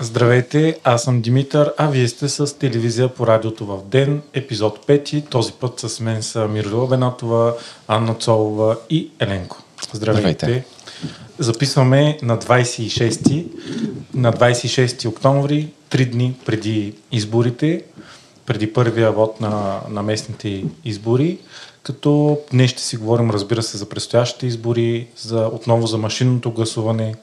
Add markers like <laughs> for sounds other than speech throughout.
Здравейте, аз съм Димитър, а вие сте с телевизия по радиото в ден, епизод 5. Този път с мен са Мирола Бенатова, Анна Цолова и Еленко. Здравейте. Здравейте. Записваме на 26, на 26 октомври, три дни преди изборите, преди първия вод на, на местните избори, като днес ще си говорим, разбира се, за предстоящите избори, за, отново за машинното гласуване,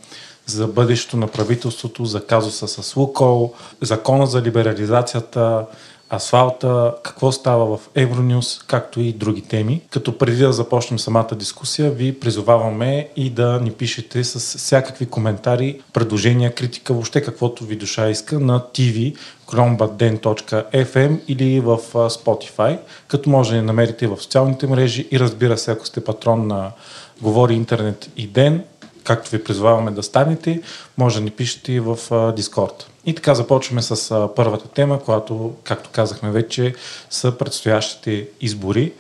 за бъдещето на правителството, за казуса с Лукол, закона за либерализацията, асфалта, какво става в Евронюс, както и други теми. Като преди да започнем самата дискусия, ви призоваваме и да ни пишете с всякакви коментари, предложения, критика, въобще каквото ви душа иска на TV chrombadden.fm или в Spotify, като може да ни намерите в социалните мрежи и разбира се, ако сте патрон на Говори Интернет и Ден, както ви призваваме да станете, може да ни пишете и в Дискорд. И така започваме с първата тема, която, както казахме вече, са предстоящите избори,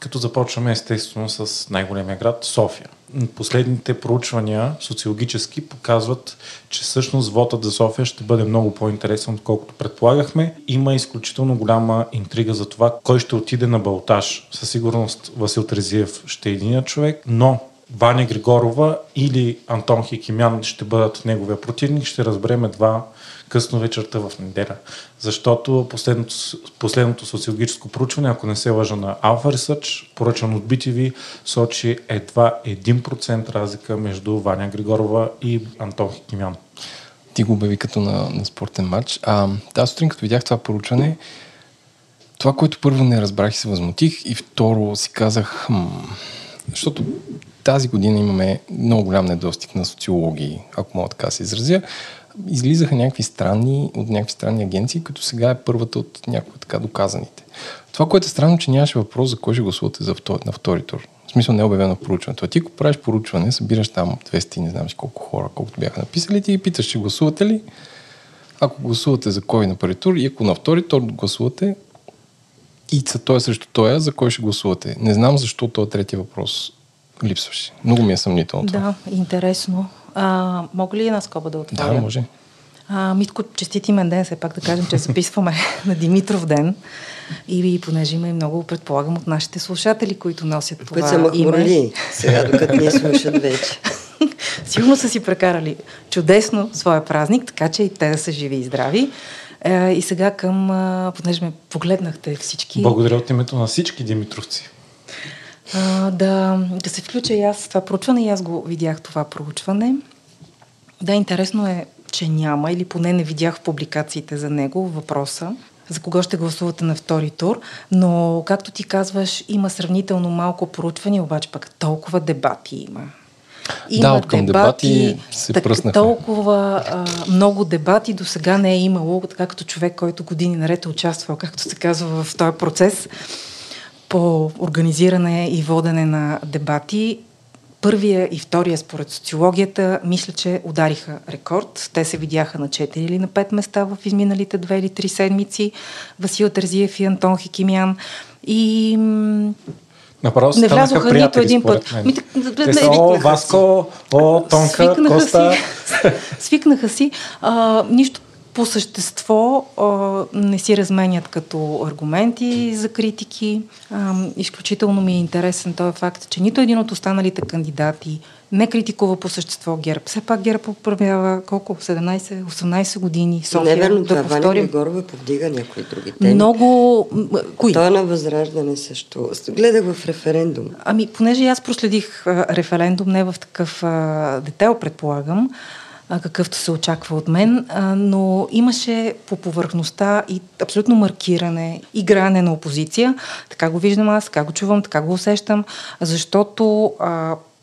като започваме естествено с най-големия град София. Последните проучвания социологически показват, че всъщност вотът за София ще бъде много по-интересен, отколкото предполагахме. Има изключително голяма интрига за това кой ще отиде на Балтаж. Със сигурност Васил Трезиев ще е единият човек, но Ваня Григорова или Антон Хикимян ще бъдат неговия противник, ще разберем едва късно вечерта в неделя. Защото последното, последното социологическо проучване, ако не се лъжа на Alpha Research, поръчан от BTV, сочи едва 1% разлика между Ваня Григорова и Антон Хикимян. Ти го обяви като на, на спортен матч. А, тази сутрин, като видях това проучване, това, което първо не разбрах и се възмутих, и второ си казах, хм, защото тази година имаме много голям недостиг на социологии, ако мога така се изразя. Излизаха някакви странни, от някакви странни агенции, като сега е първата от някои така доказаните. Това, което е странно, че нямаше въпрос за кой ще гласувате за втори, на втори тур. В смисъл не е обявено проучването. А ти, ако правиш поручване, събираш там 200, не знам си колко хора, колкото бяха написали, ти ги питаш, ще гласувате ли? Ако гласувате за кой на първи тур и ако на втори тур гласувате, и той е срещу тоя, за кой ще гласувате. Не знам защо този трети въпрос липсваше. Много ми е съмнително това. Да, интересно. А, мога ли една скоба да отворя? Да, може. А, Митко, честит имен ден, все пак да кажем, че записваме <laughs> на Димитров ден. И понеже има и много, предполагам, от нашите слушатели, които носят това Които са махмурли, сега докато ни слушат вече. <laughs> Сигурно са си прекарали чудесно своя празник, така че и те да са живи и здрави. Е, и сега към, понеже ме погледнахте всички. Благодаря от името на всички димитровци а, да, да се включа и аз това проучване и аз го видях това проучване. Да, интересно е, че няма или поне не видях в публикациите за него въпроса за кого ще гласувате на втори тур, но както ти казваш, има сравнително малко проучвания, обаче пък толкова дебати има. Има да, от към дебати, дебати се так. Толкова а, много дебати до сега не е имало, така като човек, който години наред е участвал, както се казва в този процес по организиране и водене на дебати. Първия и втория според социологията мисля, че удариха рекорд. Те се видяха на 4 или на 5 места в изминалите 2 или 3 седмици. Васил Терзиев и Антон Хикимян. И Направо не влязоха нито един път. Ми, Те са, о, Васко, о, Тонка, свикнаха Коста. Си, <laughs> свикнаха си. А, нищо по същество а, не си разменят като аргументи за критики. А, изключително ми е интересен този факт, че нито един от останалите кандидати не критикува по същество ГЕРБ. Все пак ГЕРБ управлява колко? 17-18 години. София, Неверно, да това повторим. Ваня Григорова повдига някои други теми. Много... Кои? Той е на възраждане също. Гледах в референдум. Ами, понеже аз проследих а, референдум, не в такъв а, предполагам, какъвто се очаква от мен, но имаше по повърхността и абсолютно маркиране, игране на опозиция. Така го виждам аз, така го чувам, така го усещам, защото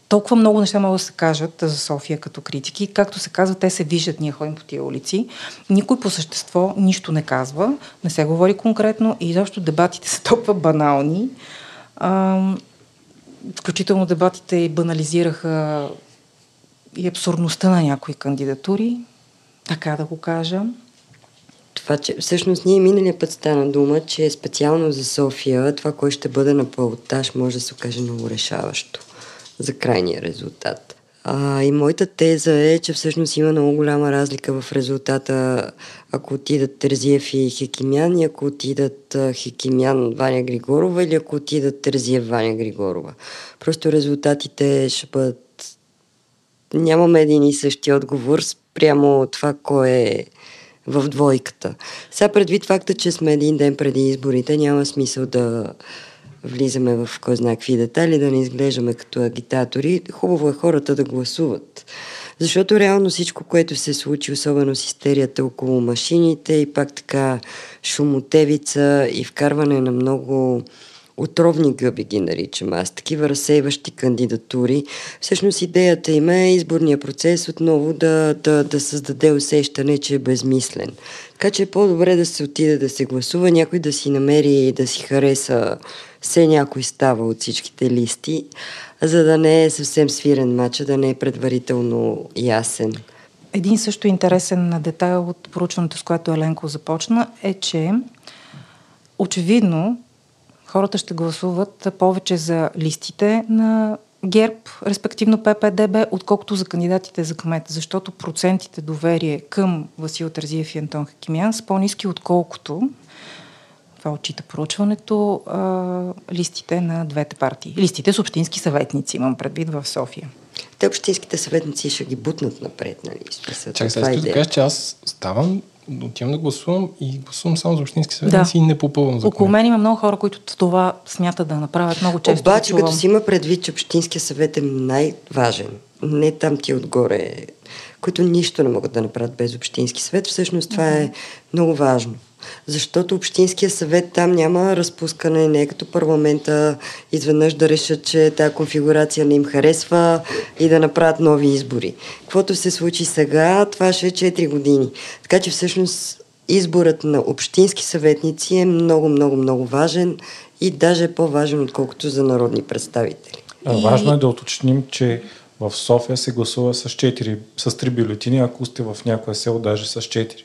толкова много неща могат да се кажат за София като критики. Както се казва, те се виждат, ние ходим по тия улици. Никой по същество нищо не казва, не се говори конкретно и изобщо дебатите са толкова банални. Включително дебатите и банализираха и абсурдността на някои кандидатури, така да го кажа. Това, че всъщност ние миналия път стана дума, че специално за София това, кое ще бъде на пълтаж, може да се окаже много решаващо за крайния резултат. А, и моята теза е, че всъщност има много голяма разлика в резултата, ако отидат Терзиев и Хекимян, и ако отидат Хекимян Ваня Григорова или ако отидат Терзиев Ваня Григорова. Просто резултатите ще бъдат... Нямаме един и същи отговор спрямо това, кой е в двойката. Сега предвид факта, че сме един ден преди изборите, няма смисъл да влизаме в кой знае какви детали, да не изглеждаме като агитатори. Хубаво е хората да гласуват. Защото реално всичко, което се случи, особено с истерията около машините и пак така шумотевица и вкарване на много отровни гъби ги наричам аз, такива разсейващи кандидатури. Всъщност идеята им е изборния процес отново да, да, да създаде усещане, че е безмислен. Така че е по-добре да се отиде да се гласува, някой да си намери и да си хареса все някой става от всичките листи, за да не е съвсем свирен матч, да не е предварително ясен. Един също интересен детайл от поручването, с което Еленко започна, е, че очевидно хората ще гласуват повече за листите на ГЕРБ, респективно ППДБ, отколкото за кандидатите за кмет, защото процентите доверие към Васил Тързиев и Антон Хакимян са по-низки, отколкото това отчита проучването, а, листите на двете партии. Листите с общински съветници, имам предвид в София. Те общинските съветници ще ги бутнат напред, нали? Чакай, сега искам да кажа, че аз ставам отивам да гласувам и гласувам само за общински съветници да. и не попълвам за Около мен има много хора, които това смятат да направят много често. Обаче, като си има предвид, че общинския съвет е най-важен, не там ти отгоре, които нищо не могат да направят без общински съвет, всъщност това е много важно защото Общинския съвет там няма разпускане, не е като парламента изведнъж да решат, че тази конфигурация не им харесва и да направят нови избори. Каквото се случи сега, това ще е 4 години. Така че всъщност изборът на общински съветници е много, много, много важен и даже е по-важен, отколкото за народни представители. А, важно е да уточним, че в София се гласува с 4, с 3 бюлетини, ако сте в някое село даже с 4.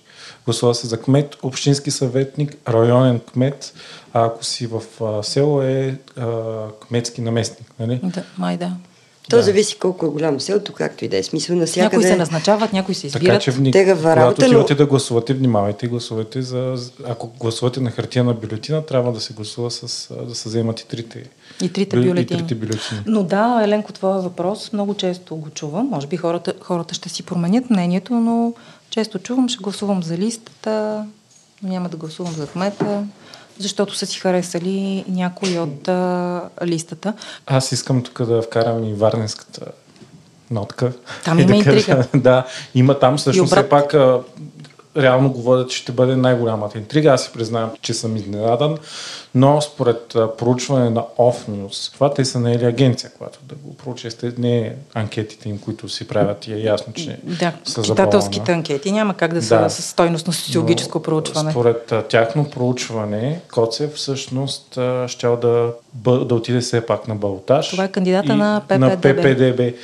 Гласува се за кмет, общински съветник, районен кмет, а ако си в а, село е а, кметски наместник. Нали? Да, май да. То да. зависи колко е голямо селото, както и да е. Смисъл на всякъде... Някои се назначават, някои се избират. Така че вни... Тега работа, когато отивате но... да гласувате, внимавайте и гласувате за... Ако гласувате на хартия на бюлетина, трябва да се гласува с... да се вземат и трите. И трите бюлетини. И трите бюлетини. Но да, Еленко, твоя въпрос много често го чувам. Може би хората, хората ще си променят мнението, но често чувам, ще гласувам за листата, но няма да гласувам за кмета, защото са си харесали някои от а, листата. Аз искам тук да вкарам и варненската нотка. Там има <laughs> да интрига. Кажа, <laughs> да, има там също все пак реално говорят, че ще бъде най-голямата интрига. Аз си признавам, че съм изненадан, но според проучване на News, това те са наели агенция, която да го проучи, не анкетите им, които си правят и е ясно, че да, са читателските анкети няма как да са да. с стойностно социологическо проучване. Според тяхно проучване, Коцев всъщност щял да, да отиде все пак на Балтаж. Това е кандидата на ППДБ. На ППДБ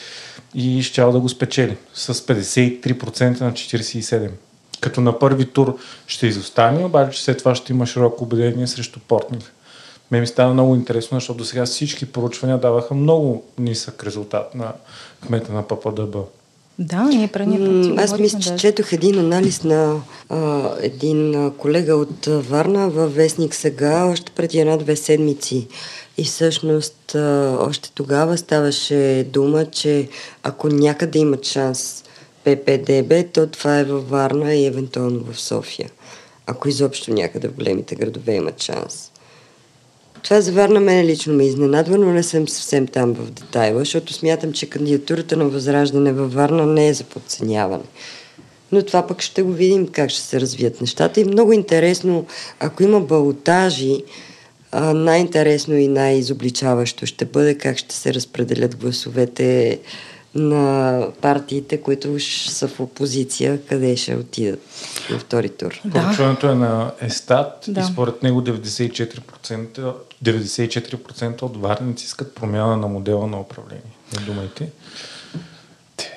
и щял да го спечели с 53% на 47% като на първи тур ще изостане, обаче след това ще има широко убедение срещу Портник. Ме ми стана много интересно, защото до сега всички проучвания даваха много нисък резултат на кмета на ППДБ. Да, ние преди Аз мисля, че четох един анализ на а, един колега от Варна във Вестник сега, още преди една-две седмици. И всъщност а, още тогава ставаше дума, че ако някъде имат шанс ППДБ, то това е във Варна и евентуално в София. Ако изобщо някъде в големите градове имат шанс. Това за Варна мен лично ме изненадва, но не съм съвсем там в детайла, защото смятам, че кандидатурата на Възраждане във Варна не е за подценяване. Но това пък ще го видим как ще се развият нещата. И много интересно, ако има балотажи, най-интересно и най-изобличаващо ще бъде как ще се разпределят гласовете на партиите, които са в опозиция, къде ще отидат на втори тур. Да. Поручването е на Естат да. и според него 94%, 94% от варници искат промяна на модела на управление. Не думайте.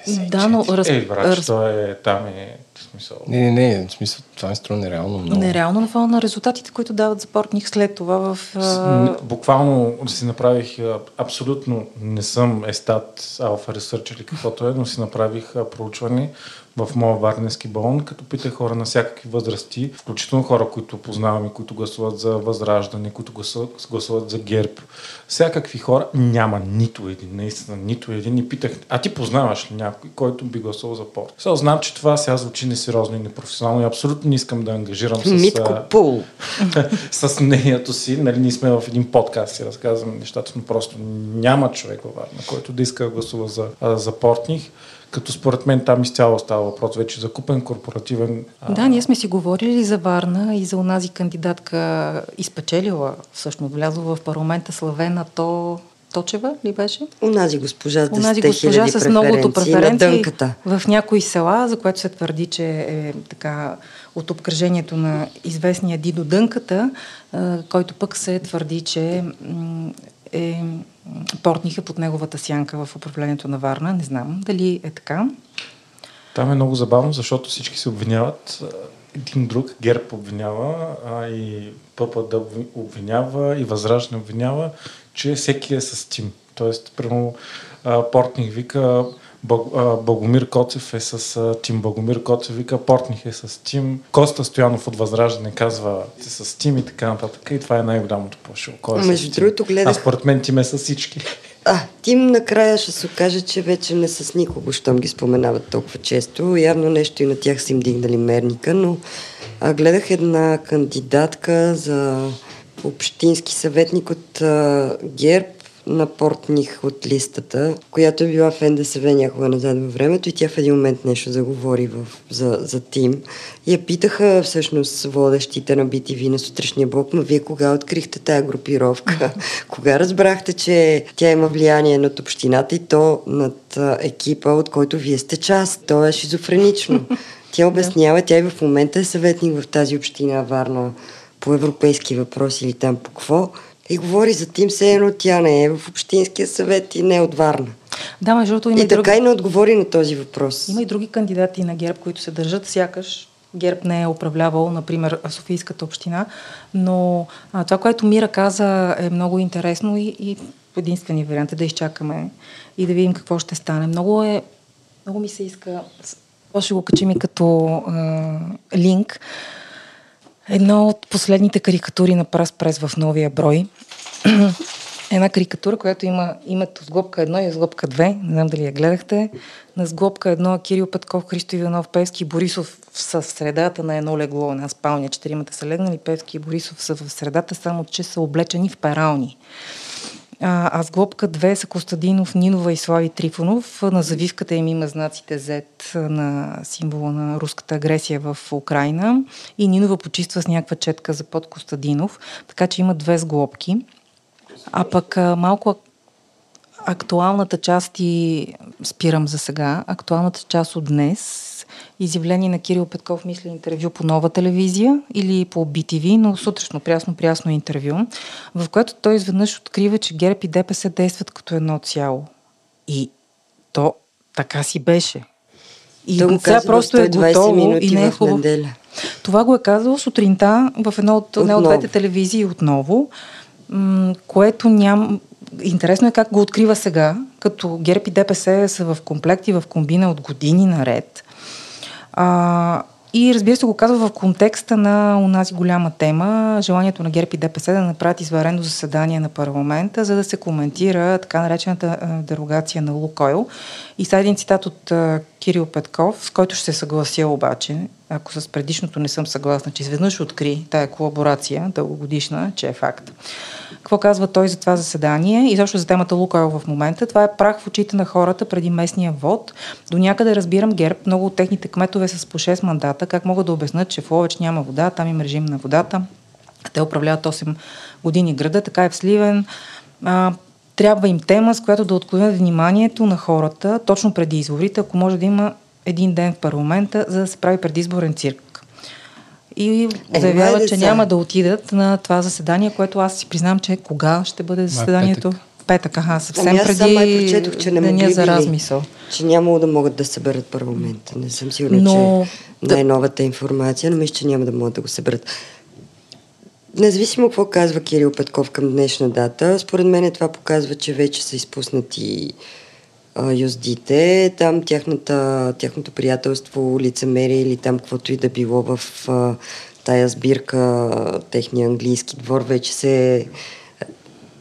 Да, но... Раз... Ей, брат, раз... то е, там е смисъл. Не, не, не, в смисъл, това ми струва нереално много. Нереално на фона на резултатите, които дават за Портних след това в... а, Буквално си направих, абсолютно не съм естат, алфа ресърч или каквото е, но си направих проучване в моя варненски балон, като питах хора на всякакви възрасти, включително хора, които познавам и които гласуват за Възраждане, които гласуват, за ГЕРБ. Всякакви хора, няма нито един, наистина нито един. И питах, а ти познаваш ли някой, който би гласувал за порт? Сега знам, че това сега звучи несериозно и непрофесионално и абсолютно не искам да ангажирам с, Митко Пул. <laughs> с мнението си. Нали, ние сме в един подкаст и разказваме нещата, но просто няма човек във Варна, който да иска да гласува за, за Портних. Като според мен там изцяло става въпрос вече за купен корпоративен. Да, ние сме си говорили за Варна и за онази кандидатка изпечелила, всъщност влязла в парламента Славена То... Точева ли беше? Унази госпожа с Онази 10 госпожа с многото преференции в някои села, за което се твърди, че е така от обкръжението на известния Дидо Дънката, който пък се твърди, че е портниха под неговата сянка в управлението на Варна. Не знам дали е така. Там е много забавно, защото всички се обвиняват. Един друг, ГЕРБ обвинява, а и ППД обвинява, и Възраждане обвинява, че всеки е с тим. Тоест, прямо Портних вика, Богомир Коцев е с тим. Богомир Коцев вика, Портних е с тим. Коста Стоянов от Възраждане казва, е с тим и така нататък. И това е най-голямото пошо. Кой е Между другото, гледах- А според мен тим е с всички. А, Тим накрая ще се окаже, че вече не с никого, щом ги споменават толкова често. Явно нещо и на тях са им дигнали мерника, но а, гледах една кандидатка за общински съветник от а, ГЕРБ на Портних от листата, която е била в НДСВ някога назад във времето и тя в един момент нещо заговори в, за, за Тим. И я питаха всъщност водещите на BTV на сутрешния блок, но вие кога открихте тая групировка? <laughs> кога разбрахте, че тя има влияние над общината и то над а, екипа, от който вие сте част? То е шизофренично. <laughs> Тя обяснява, тя и в момента е съветник в тази община Варна по европейски въпроси или там по какво. И говори за Тим, все едно тя не е в Общинския съвет и не е от Варна. Да, между другото има И и други... така и не отговори на този въпрос. Има и други кандидати на ГЕРБ, които се държат сякаш ГЕРБ не е управлявал, например, Софийската община, но а, това, което Мира каза е много интересно и, и единствения вариант е да изчакаме и да видим какво ще стане. Много е, много ми се иска, какво ще го качим и като а, линк, едно от последните карикатури на Прас Прес в новия брой. <clears throat> Една карикатура, която има името сглобка 1 и сглобка 2. Не знам дали я гледахте. На сглобка 1 Кирил Петков, Христо Иванов, Певски и Борисов са в средата на едно легло, една спалня. Четиримата са легнали, Певски и Борисов са в средата, само че са облечени в перални. А, а с глобка 2 са Костадинов, Нинова и Слави Трифонов. На завивката им има знаците Z на символа на руската агресия в Украина. И Нинова почиства с някаква четка за под Костадинов. Така че има две сглобки. А пък малко ак- актуалната част и спирам за сега. Актуалната част от днес изявление на Кирил Петков, мисля, интервю по нова телевизия или по BTV, но сутрешно прясно-прясно интервю, в което той изведнъж открива, че ГЕРБ и ДПС действат като едно цяло. И то така си беше. И Той го сега просто е 120 готово и не е хубаво. Това го е казал сутринта в едно от, една от двете телевизии отново, м- което ням... Интересно е как го открива сега, като ГЕРБ и ДПС са в комплект и в комбина от години наред. А, и разбира се го казва в контекста на онази голяма тема, желанието на ГЕРБ и ДПС да направят извънредно заседание на парламента, за да се коментира така наречената дерогация на Лукойл. И сега един цитат от а, Кирил Петков, с който ще се съглася обаче, ако с предишното не съм съгласна, че изведнъж откри тая колаборация, дългогодишна, че е факт. Какво казва той за това заседание и защо за темата Лукойл в момента? Това е прах в очите на хората преди местния вод. До някъде разбирам ГЕРБ, много от техните кметове са с по 6 мандата. Как могат да обяснат, че в Ловеч няма вода, там им режим на водата. Те управляват 8 години града, така е в Сливен. А, трябва им тема, с която да отклонят вниманието на хората точно преди изборите, ако може да има един ден в парламента, за да се прави предизборен цирк. И Е, заявяват, че няма да отидат на това заседание, което аз си признам, че кога ще бъде заседанието? петък. петък, аха, съвсем Ами аз преди сам май прочетох, че не деня могли за били. размисъл. Че нямало да могат да съберат парламента. Не съм сигурна, Но- че най-новата информация, но мисля, че няма да могат да го съберат. Независимо какво казва Кирил Петков към днешна дата, според мен това показва, че вече са изпуснати юздите. Там тяхната, тяхното приятелство, лицемерие или там каквото и да било в а, тая сбирка, техния английски двор, вече се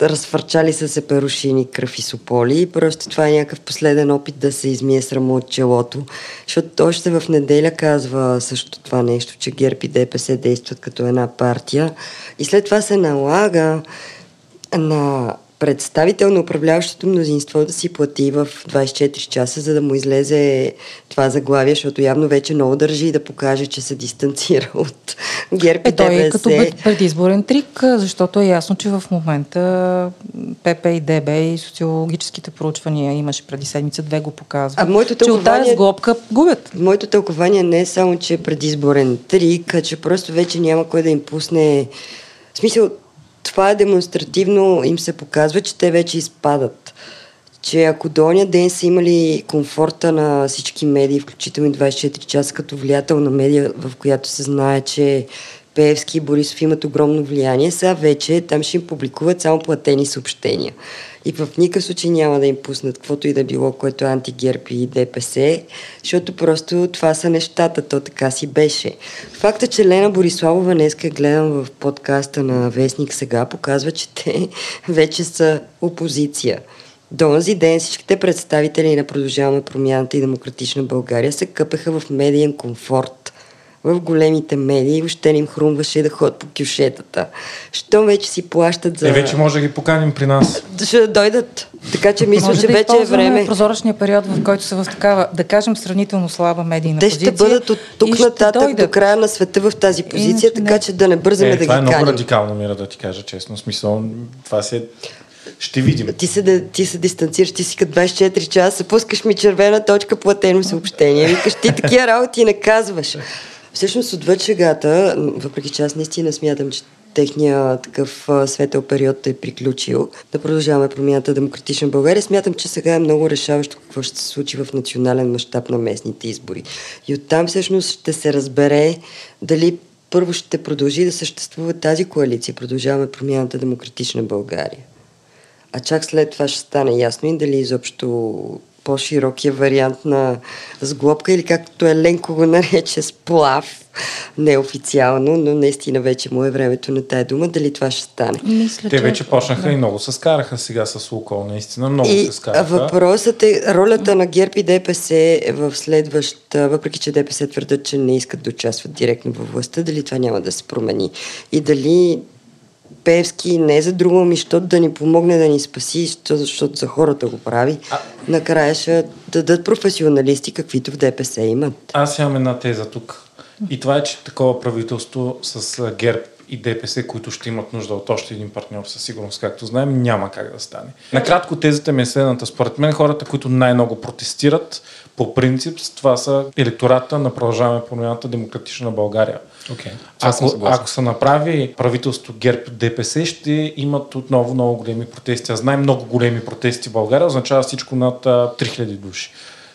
разфърчали са се перушини, кръв и сополи просто това е някакъв последен опит да се измие срамо от челото. Защото още в неделя казва също това нещо, че ГЕРБ и ДПС действат като една партия и след това се налага на представител на управляващото мнозинство да си плати в 24 часа, за да му излезе това заглавие, защото явно вече много държи да покаже, че се дистанцира <laughs> от ГЕРБ и Е, той е ДПС. като пред- предизборен трик, защото е ясно, че в момента ПП и ДБ и социологическите проучвания имаше преди седмица, две го показват. А моето че от тази тълкование- сглобка губят. Моето тълкование не е само, че е предизборен трик, а че просто вече няма кой да им пусне... В смисъл, това демонстративно, им се показва, че те вече изпадат. Че ако до оня ден са имали комфорта на всички медии, включително и 24 часа като влиятелна медия, в която се знае, че Пеевски и Борисов имат огромно влияние, сега вече там ще им публикуват само платени съобщения. И в никакъв случай няма да им пуснат каквото и да било, което е антигерб и ДПС, защото просто това са нещата, то така си беше. Факта, че Лена Бориславова днеска гледам в подкаста на Вестник сега, показва, че те <laughs> вече са опозиция. До онзи ден всичките представители на Продължаваме промяната и Демократична България се къпеха в медиен комфорт в големите медии, въобще не им хрумваше да ходят по кюшетата. Що вече си плащат за... Е, вече може да ги поканим при нас. Ще дойдат. Така че мисля, Може че да вече е време. прозорачния период, в който са в такава, да кажем, сравнително слаба медийна Те позиция. ще бъдат от тук нататък до края на света в тази позиция, Иначе така не. че да не бързаме Е, да това е ги много каним. радикално, Мира, да ти кажа честно. В Смисъл, това се... Ще видим. Ти се, ти се дистанцираш, ти си като 24 часа, пускаш ми червена точка, платено съобщение. Викаш, ти такива работи не казваш. Всъщност, отвъд шегата, въпреки че аз наистина смятам, че техния такъв светъл период е приключил, да продължаваме промяната Демократична България. Смятам, че сега е много решаващо какво ще се случи в национален мащаб на местните избори. И оттам всъщност ще се разбере дали първо ще продължи да съществува тази коалиция, продължаваме промяната Демократична България. А чак след това ще стане ясно и дали изобщо по-широкия вариант на сглобка или както Еленко го нарече сплав, неофициално, но наистина вече му е времето на тая дума, дали това ще стане. Мисля, Те че- вече почнаха и много се скараха сега с Лукол, наистина. Много И се скараха. въпросът е ролята на ГЕРБ и ДПС в следваща, въпреки че ДПС твърдят, че не искат да участват директно във властта, дали това няма да се промени. И дали Певски не за друго, ми, защото да ни помогне да ни спаси, защото, защото за хората го прави, А- накрая ще дадат професионалисти, каквито в ДПС имат. Аз имам една теза тук. И това е, че такова правителство с ГЕРБ и ДПС, които ще имат нужда от още един партньор със сигурност, както знаем, няма как да стане. Накратко тезата ми е следната. Според мен хората, които най-много протестират, по принцип, това са електората на продължаваме промяната Демократична България. Съм Ако, ако се направи правителство ГЕРБ ДПС, ще имат отново много големи протести. Аз знам много големи протести в България, означава всичко над а, 3000 души.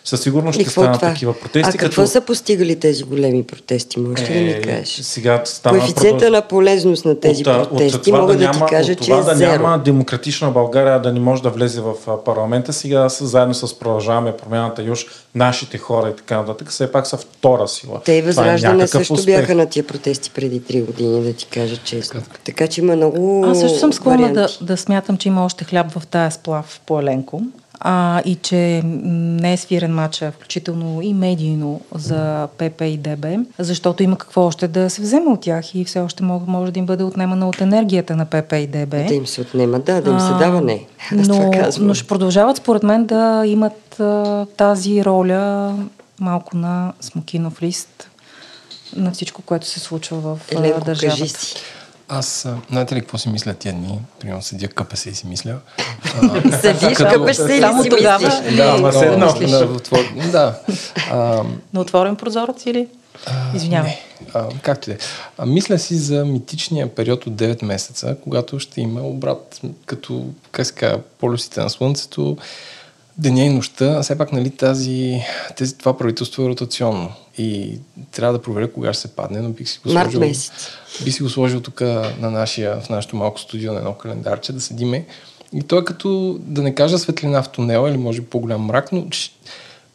Със сигурност ще станат това? такива протести. а какво са постигали тези големи протести? Можеш ли да ми кажеш? Е, Сега стана Коефициента продълж- на полезност на тези от, протести от това мога да, няма, ти кажа, от че това е да зеро. няма демократична България да не може да влезе в парламента, сега са заедно с продължаваме промяната Юж, нашите хора и така нататък, все пак са втора сила. Те и Това е Възраждане някакъв също успех. бяха на тия протести преди 3 години, да ти кажа честно. Така че има много Аз също съм склонна да, да смятам, че има още хляб в тая сплав по Еленко. А, и че не е свирен матча, включително и медийно за ПП и ДБ, защото има какво още да се вземе от тях и все още може, може да им бъде отнемана от енергията на ПП и ДБ. Да им се отнема, да, да им се дава не. <laughs> Аз това но, казвам. но ще продължават според мен да имат а, тази роля малко на смокинов лист на всичко, което се случва в а, Еленко, държавата. кажи си. Аз, а, знаете ли какво си мисля тия дни? Примерно седя къпа се и си мисля. <laughs> Седиш, Като- къпеш се Само си тогава Да, ама да седна. на, отвор... да. А, На отворен прозорец или? Извинявай. А, както и да е. А, Мисля си за митичния период от 9 месеца, когато ще има обрат, като, как се полюсите на Слънцето, деня и нощта. Все пак, нали, тази, тези, това правителство е ротационно и трябва да проверя кога ще се падне, но бих си го сложил, месец. би си го сложил тук на нашия, в нашото малко студио на едно календарче, да седиме. И то е като, да не кажа светлина в тунела или може по-голям мрак, но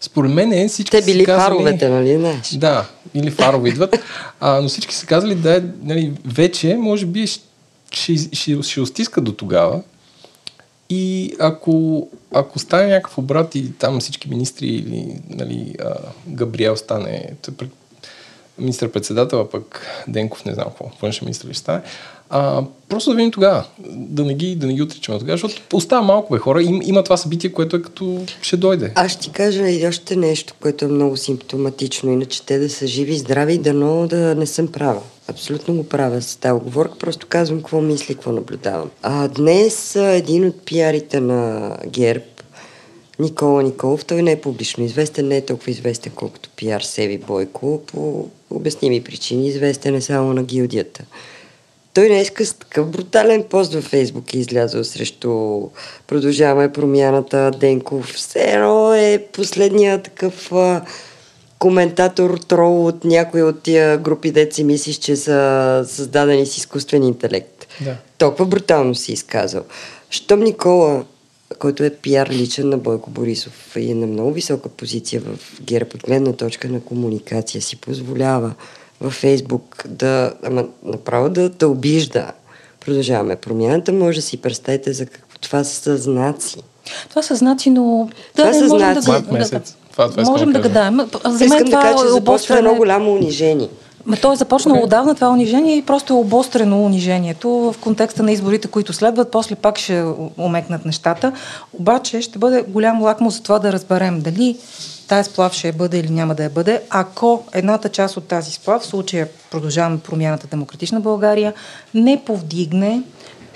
според мен е всички Те били казали- фаровете, нали знаеш? Да, или фарове идват. А, но всички са казали да е, нали, вече, може би, ще, ще, ще, ще остиска до тогава. И ако, ако стане някакъв обрат и там всички министри или нали, а, Габриел стане министър-председател, а пък Денков не знам какво, външен министър ли ще стане, а, просто да видим тогава, да не ги, да не ги отричаме тогава, защото остава малко бе хора, им, има това събитие, което е като ще дойде. Аз ще ти кажа и още нещо, което е много симптоматично. Иначе те да са живи и здрави дано да не съм права. Абсолютно го правя с тази оговорка, просто казвам какво мисли, какво наблюдавам. А днес един от пиарите на ГЕРБ, Никола Николов, той не е публично известен, не е толкова известен, колкото пиар Севи Бойко, по обясними причини, известен е само на гилдията. Той днес с такъв брутален пост във Фейсбук е излязъл срещу Продължаваме промяната Денков. Все едно е последния такъв коментатор, трол от някои от тия групи, дет си мислиш, че са създадени с изкуствен интелект. Да. Толкова брутално си изказал. Щом Никола, който е пиар личен на Бойко Борисов и е на много висока позиция в ГЕРБ от гледна точка на комуникация, си позволява във Фейсбук да, ама направо да, да обижда. Продължаваме промяната, може да си представите за какво това са знаци. Това са знаци, но... Това не, са знаци. Да, да, месец. Това- това можем да да гадаем. За мен Искам да това кажа, че е започва едно обостряне- голямо унижение. Ма то е започнало okay. отдавна това унижение и просто е обострено унижението в контекста на изборите, които следват. После пак ще омекнат нещата. Обаче ще бъде голям лакмус за това да разберем дали тази сплав ще я бъде или няма да я бъде. Ако едната част от тази сплав, в случая продължаваме промяната Демократична България, не повдигне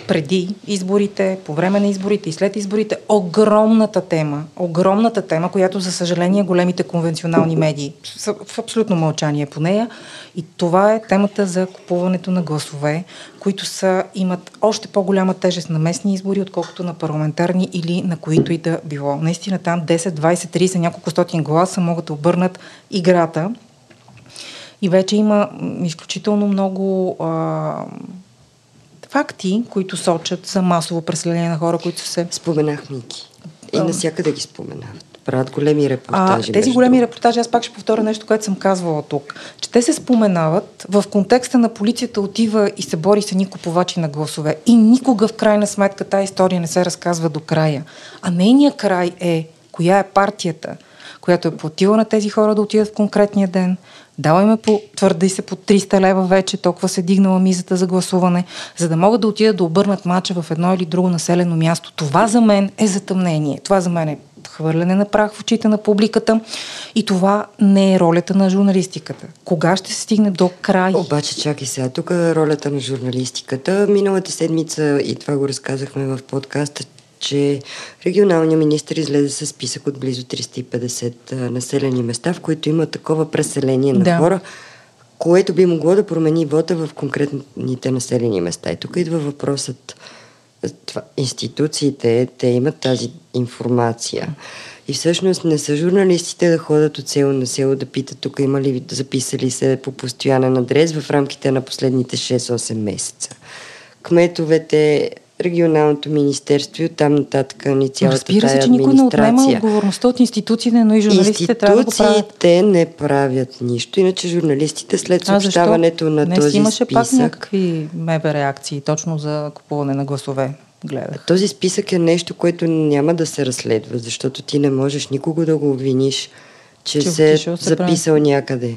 преди изборите, по време на изборите и след изборите, огромната тема, огромната тема, която за съжаление големите конвенционални медии са в абсолютно мълчание по нея. И това е темата за купуването на гласове, които са, имат още по-голяма тежест на местни избори, отколкото на парламентарни или на които и да било. Наистина там 10, 20, 30, няколко стотин гласа могат да обърнат играта. И вече има изключително много а, факти, които сочат за масово преселение на хора, които се Споменах Мики. И насякъде ги споменават. Правят големи А, репортажи. тези между големи другото. репортажи, аз пак ще повторя нещо, което съм казвала тук, че те се споменават в контекста на полицията отива и се бори с едни купувачи на гласове. И никога в крайна сметка тази история не се разказва до края. А нейният край е коя е партията, която е платила на тези хора да отидат в конкретния ден, дала им е по, твърди се по 300 лева вече, толкова се дигнала мизата за гласуване, за да могат да отидат да обърнат мача в едно или друго населено място. Това за мен е затъмнение. Това за мен е хвърляне на прах в очите на публиката и това не е ролята на журналистиката. Кога ще се стигне до край? Обаче, чакай сега, тук е ролята на журналистиката. Миналата седмица, и това го разказахме в подкаста, че регионалният министр излезе с списък от близо 350 а, населени места, в които има такова преселение на Да. хора, което би могло да промени вода в конкретните населени места. И тук идва въпросът. Това, институциите, те имат тази информация. И всъщност не са журналистите да ходят от село на село да питат тук има ли записали се по постоянен адрес в рамките на последните 6-8 месеца. Кметовете, регионалното министерство и оттам нататък ни цялата Разбира се, че никой не отнема отговорността от институциите, но и журналистите трябва да го правят. Институциите не правят нищо, иначе журналистите след съобщаването на Днес този имаше пак списък... някакви мебе реакции, точно за купуване на гласове. Гледах. Този списък е нещо, което няма да се разследва, защото ти не можеш никого да го обвиниш, че, Че се е прави. записал някъде.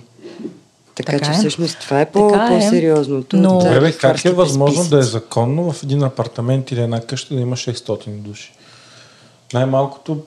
Така, Така че е. всъщност това е по- Така е. по-сериозното. Но- от, а, Добре, бе, как е възможно списъци. да е законно в един апартамент или една къща да има 600 души? Най-малкото,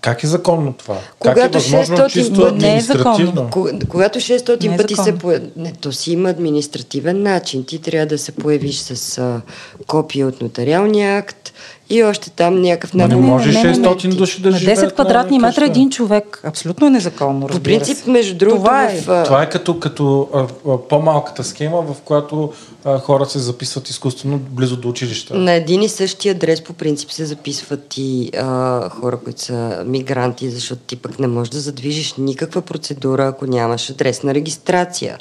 как е законно това? как е Когато възможно 600 чисто не е административно? Когато 600 Не е пъти се. Не, то си има административен начин. Ти трябва да се появиш с а, копия от нотариалния акт, и още там някакъв Но не набор. може не, не, не. 600 души да на живеят 10 квадратни метра един човек. Абсолютно е незаконно, По разбира принцип, се. между другото, Това е. в, Това е като, като а, а, по-малката схема, в която а, хора се записват изкуствено близо до училища. На един и същи адрес по принцип се записват и а, хора, които са мигранти, защото ти пък не можеш да задвижиш никаква процедура, ако нямаш адресна регистрация.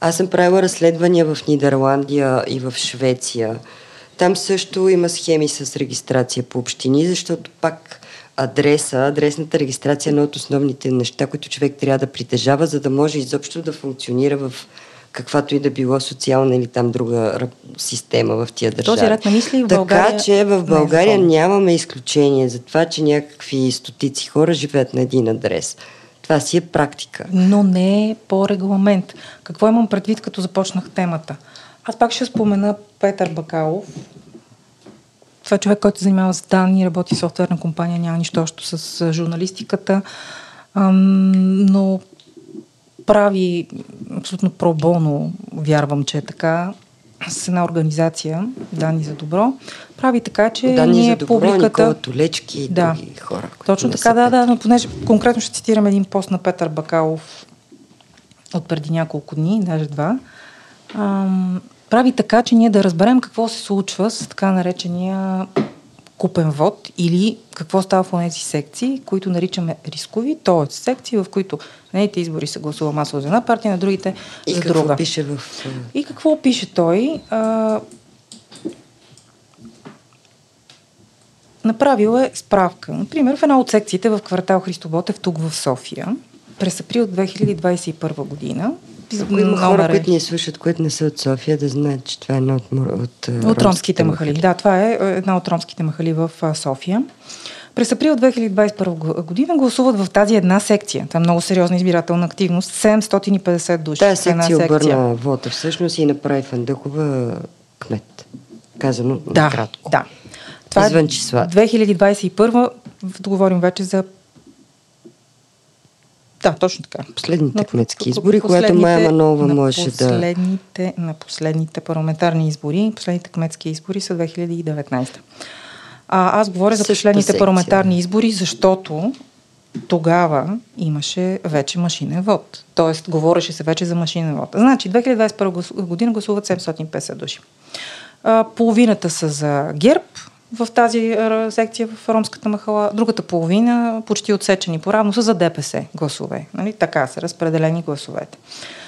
Аз съм правила разследвания в Нидерландия и в Швеция. Там също има схеми с регистрация по общини, защото пак адреса, адресната регистрация е едно от основните неща, които човек трябва да притежава, за да може изобщо да функционира в каквато и да било социална или там друга система в тия държави. този ред на мисли в така, България че в не е България законно. нямаме изключение за това, че някакви стотици хора живеят на един адрес. Това си е практика. но не е по регламент. Какво имам предвид, като започнах темата? Аз пак ще спомена Петър Бакалов. Това е човек, който се занимава с данни, работи в софтуерна компания, няма нищо общо с журналистиката, ам, но прави абсолютно пробоно, вярвам, че е така, с една организация, Данни за добро, прави така, че Данни ние за добро, публиката... Никола Толечки и Да. други хора. Точно така, да, да, но понеже конкретно ще цитирам един пост на Петър Бакалов от преди няколко дни, даже два, ам, прави така, че ние да разберем какво се случва с така наречения купен вод или какво става в тези секции, които наричаме рискови, т.е. секции, в които на едните избори се гласува масово за една партия, на другите И за друга. пише в... И какво пише той? А, направил е справка. Например, в една от секциите в квартал Христо Ботев, тук в София, през април 2021 година, Ако има хора, е- които ни слушат, които не са от София, да знаят, че това е едно от, от, От ромските махали. Да, това е е, една от ромските махали в София. През април 2021 г- година гласуват в тази една секция. Това е много сериозна избирателна активност. 750 души. Тая една секция обърна вода всъщност и направи Фандъкова кмет. Казано Да, накратко. да. Това Извън е числата. 2021, в- говорим вече за... Да, точно така. Последните На- кметски избори, когато последните- Майя Манова на можеше да... последните, На последните парламентарни избори, последните кметски избори са 2019. А, аз говоря за последните секция. парламентарни избори, защото тогава имаше вече машинен вод. Тоест, говореше се вече за машинен вод. Значи, 2021 глас- година гласуват 750 души. А, половината са за ГЕРБ в тази секция в ромската махала, другата половина, почти отсечени поравно, са за ДПС гласове. Нали? Така са разпределени гласовете.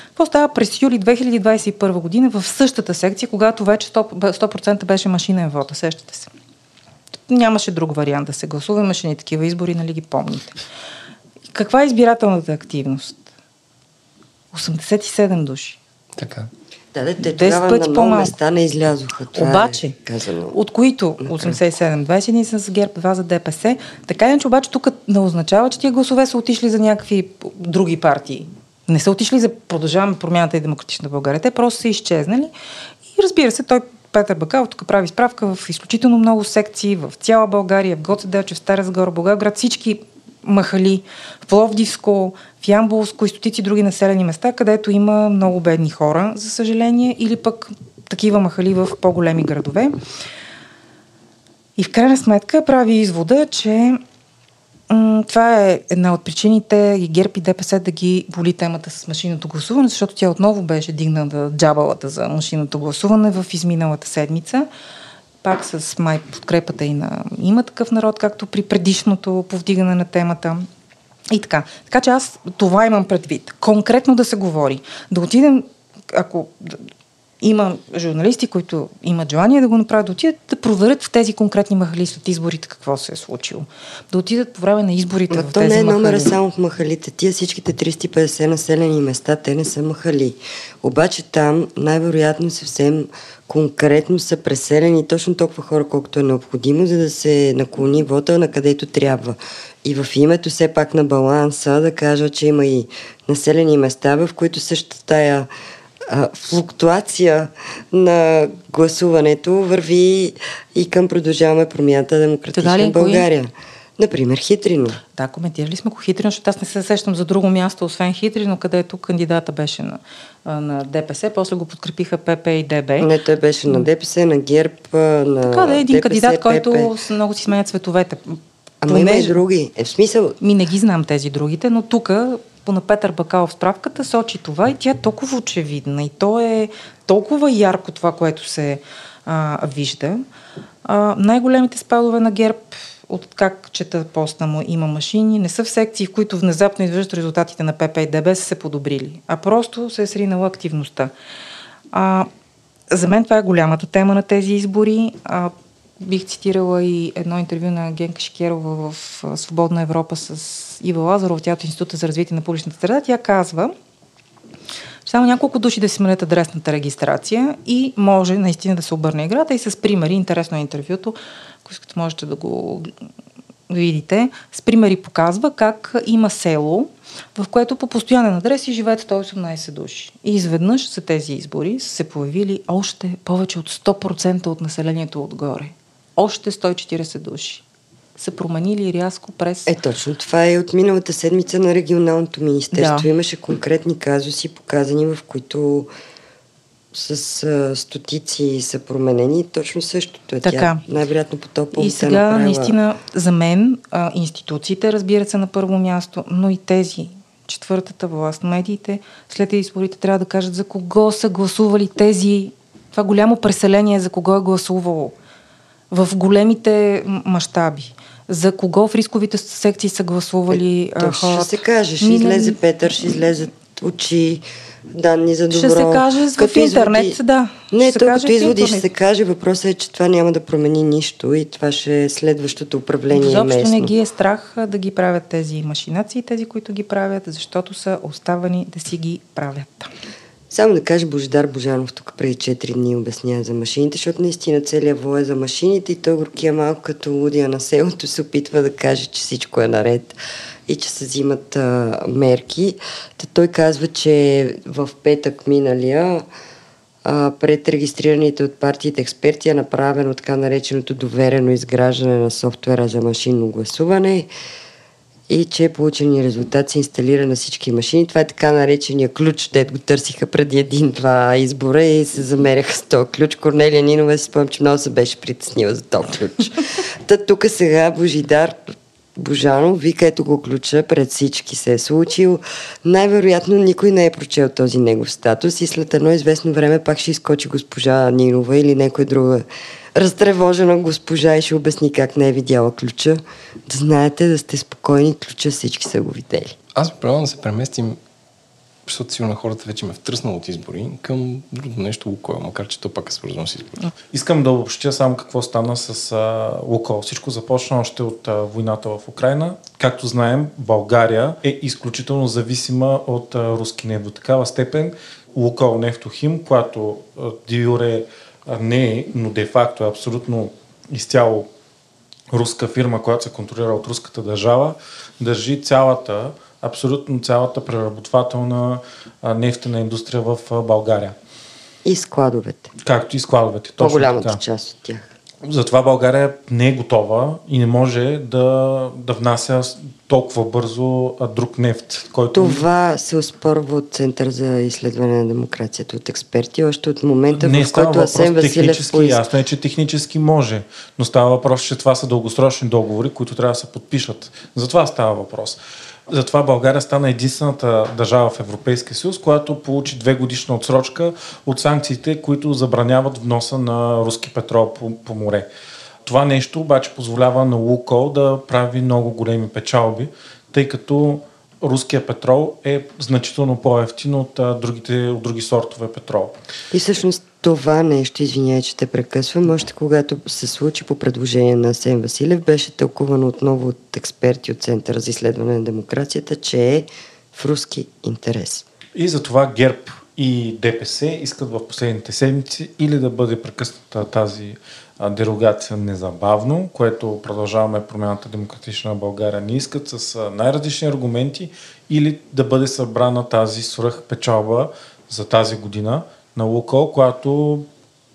Какво става през юли 2021 година в същата секция, когато вече 100%, 100% беше машинен вод, сещате се. Нямаше друг вариант да се гласува, имаше ни такива избори, нали ги помните. Каква е избирателната активност? 87 души. Така. Да, да, те 10 тогава пъти на по-малко. места не излязоха. Това Обаче, е казано. от които 87, 21 са за ГЕРБ, 2 за ДПС, така иначе обаче тук не означава, че тия гласове са отишли за някакви други партии. Не са отишли за продължаваме промяната и демократична България. Те просто са изчезнали. И разбира се, той Петър Бакалов тук прави справка в изключително много секции в цяла България, в Гоце Делчев, в Стара Загора, Благоевград, всички махали, в Пловдивско, в Ямболско и стотици други населени места, където има много бедни хора, за съжаление, или пък такива махали в по-големи градове. И в крайна сметка прави извода, че м, това е една от причините и ГЕРБ и ДПС да ги боли темата с машинното гласуване, защото тя отново беше дигната джабалата за машинното гласуване в изминалата седмица. Пак с май подкрепата и на има такъв народ, както при предишното повдигане на темата. И така. Така че аз това имам предвид. Конкретно да се говори. Да отидем, ако има журналисти, които имат желание да го направят, да отидат да проверят в тези конкретни махали след изборите какво се е случило. Да отидат по време на изборите Ма в то тези не е номера махали. само в махалите. Тия всичките 350 населени места, те не са махали. Обаче там най-вероятно съвсем конкретно са преселени точно толкова хора, колкото е необходимо, за да се наклони вода на където трябва. И в името все пак на баланса да кажа, че има и населени места, в които същата тая а, флуктуация на гласуването върви и към продължаваме промяната Така ли? демократична Кои? България. Например, Хитрино. Да, коментирали сме го Хитрино, защото аз не се сещам за друго място, освен Хитрино, където кандидата беше на, на ДПС, после го подкрепиха ПП и ДБ. Не, той беше на ДПС, на ГЕРБ, на Така да е един ДПС, кандидат, който много си сменят цветовете. Ама има и други. Е, в смисъл, Ми не ги знам тези другите, но тук по на Петър Бакалов справката сочи това и тя е толкова очевидна и то е толкова ярко това, което се а, вижда. А, най-големите спадове на ГЕРБ от как чета поста му има машини, не са в секции, в които внезапно извеждат резултатите на ПП и ДБ са се подобрили, а просто се е сринала активността. А, за мен това е голямата тема на тези избори. А, бих цитирала и едно интервю на Генка Шикерова в Свободна Европа с Ива Лазаров, тя от Института за развитие на публичната среда. Тя казва, само няколко души да си сменят адресната регистрация и може наистина да се обърне играта и с примери, интересно е интервюто, ако искате можете да го видите, с примери показва как има село, в което по постоянен адрес и живеят 118 души. И изведнъж за тези избори са се появили още повече от 100% от населението отгоре. Още 140 души са променили рязко през... Е, точно това е от миналата седмица на регионалното министерство. Да. Имаше конкретни казуси, показани, в които с а, стотици са променени. Точно същото е Така. тя. Най-вероятно по този повод И е сега, направила... наистина, за мен, а, институциите, разбира се, на първо място, но и тези, четвъртата власт, медиите, след изборите трябва да кажат за кого са гласували тези, това голямо преселение, за кого е гласувало в големите мащаби. За кого в рисковите секции са гласували Е, а, то ще хората. се каже, ще Ми, излезе Петър, ще излезат очи, данни за добро. Ще се каже в Като интернет, да. Не, Ще то като в изводи ще се каже, въпросът е, че това няма да промени нищо и това ще е следващото управление Изобщо местно. не ги е страх да ги правят тези машинации, тези, които ги правят, защото са оставани да си ги правят. Само да кажа, Божидар Божанов тук преди 4 дни обяснява за машините, защото наистина целият вой е за машините и той горкия малко като лудия на селото се опитва да каже, че всичко е наред и че се взимат а, мерки. Та той казва, че в петък миналия а, пред регистрираните от партиите експерти е направено така нареченото доверено изграждане на софтуера за машинно гласуване и че получени резултат се инсталира на всички машини. Това е така наречения ключ, дет го търсиха преди един-два избора и се замеряха с този ключ. Корнелия Нинова си спомням, че много се беше притеснила за този ключ. Та тук сега Божидар Божанов вика ето го ключа, пред всички се е случил. Най-вероятно никой не е прочел този негов статус и след едно известно време пак ще изкочи госпожа Нинова или някой друга разтревожена госпожа и ще обясни как не е видяла ключа. Да знаете, да сте спокойни, ключа всички са го видели. Аз предлагам да се преместим, защото сигурно хората вече ме втръснал от избори, към друго нещо Лукойл, макар че то пак е свързано с избори. Искам да обобщя само какво стана с а, Лукол. Всичко започна още от а, войната в Украина. Както знаем, България е изключително зависима от а, руски нефт до такава степен. Лукол Нефтохим, която а, не е, но де-факто е абсолютно изцяло руска фирма, която се контролира от руската държава, държи цялата, абсолютно цялата преработвателна а, нефтена индустрия в а, България. И складовете. Както и складовете. Точно По-голямата така. част от тях. Затова България не е готова и не може да, да внася толкова бързо друг нефт, който... Това се оспорва от Център за изследване на демокрацията от експерти, още от момента, не в който въпрос Асен Василев поиска. Ясно е, че технически може, но става въпрос, че това са дългосрочни договори, които трябва да се подпишат. Затова става въпрос. Затова България стана единствената държава в Европейския съюз, която получи две годишна отсрочка от санкциите, които забраняват вноса на руски петрол по, по море. Това нещо обаче позволява на Лукол да прави много големи печалби, тъй като руския петрол е значително по-ефтин от, а, другите, от други сортове петрол. И всъщност това нещо, извинявай, че те прекъсвам, още когато се случи по предложение на Асен Василев, беше тълкувано отново от експерти от Центъра за изследване на демокрацията, че е в руски интерес. И затова ГЕРБ и ДПС искат в последните седмици или да бъде прекъсната тази дерогация незабавно, което продължаваме промяната Демократична България. Не искат с най-различни аргументи, или да бъде събрана тази свръх печалба за тази година на Лукол, която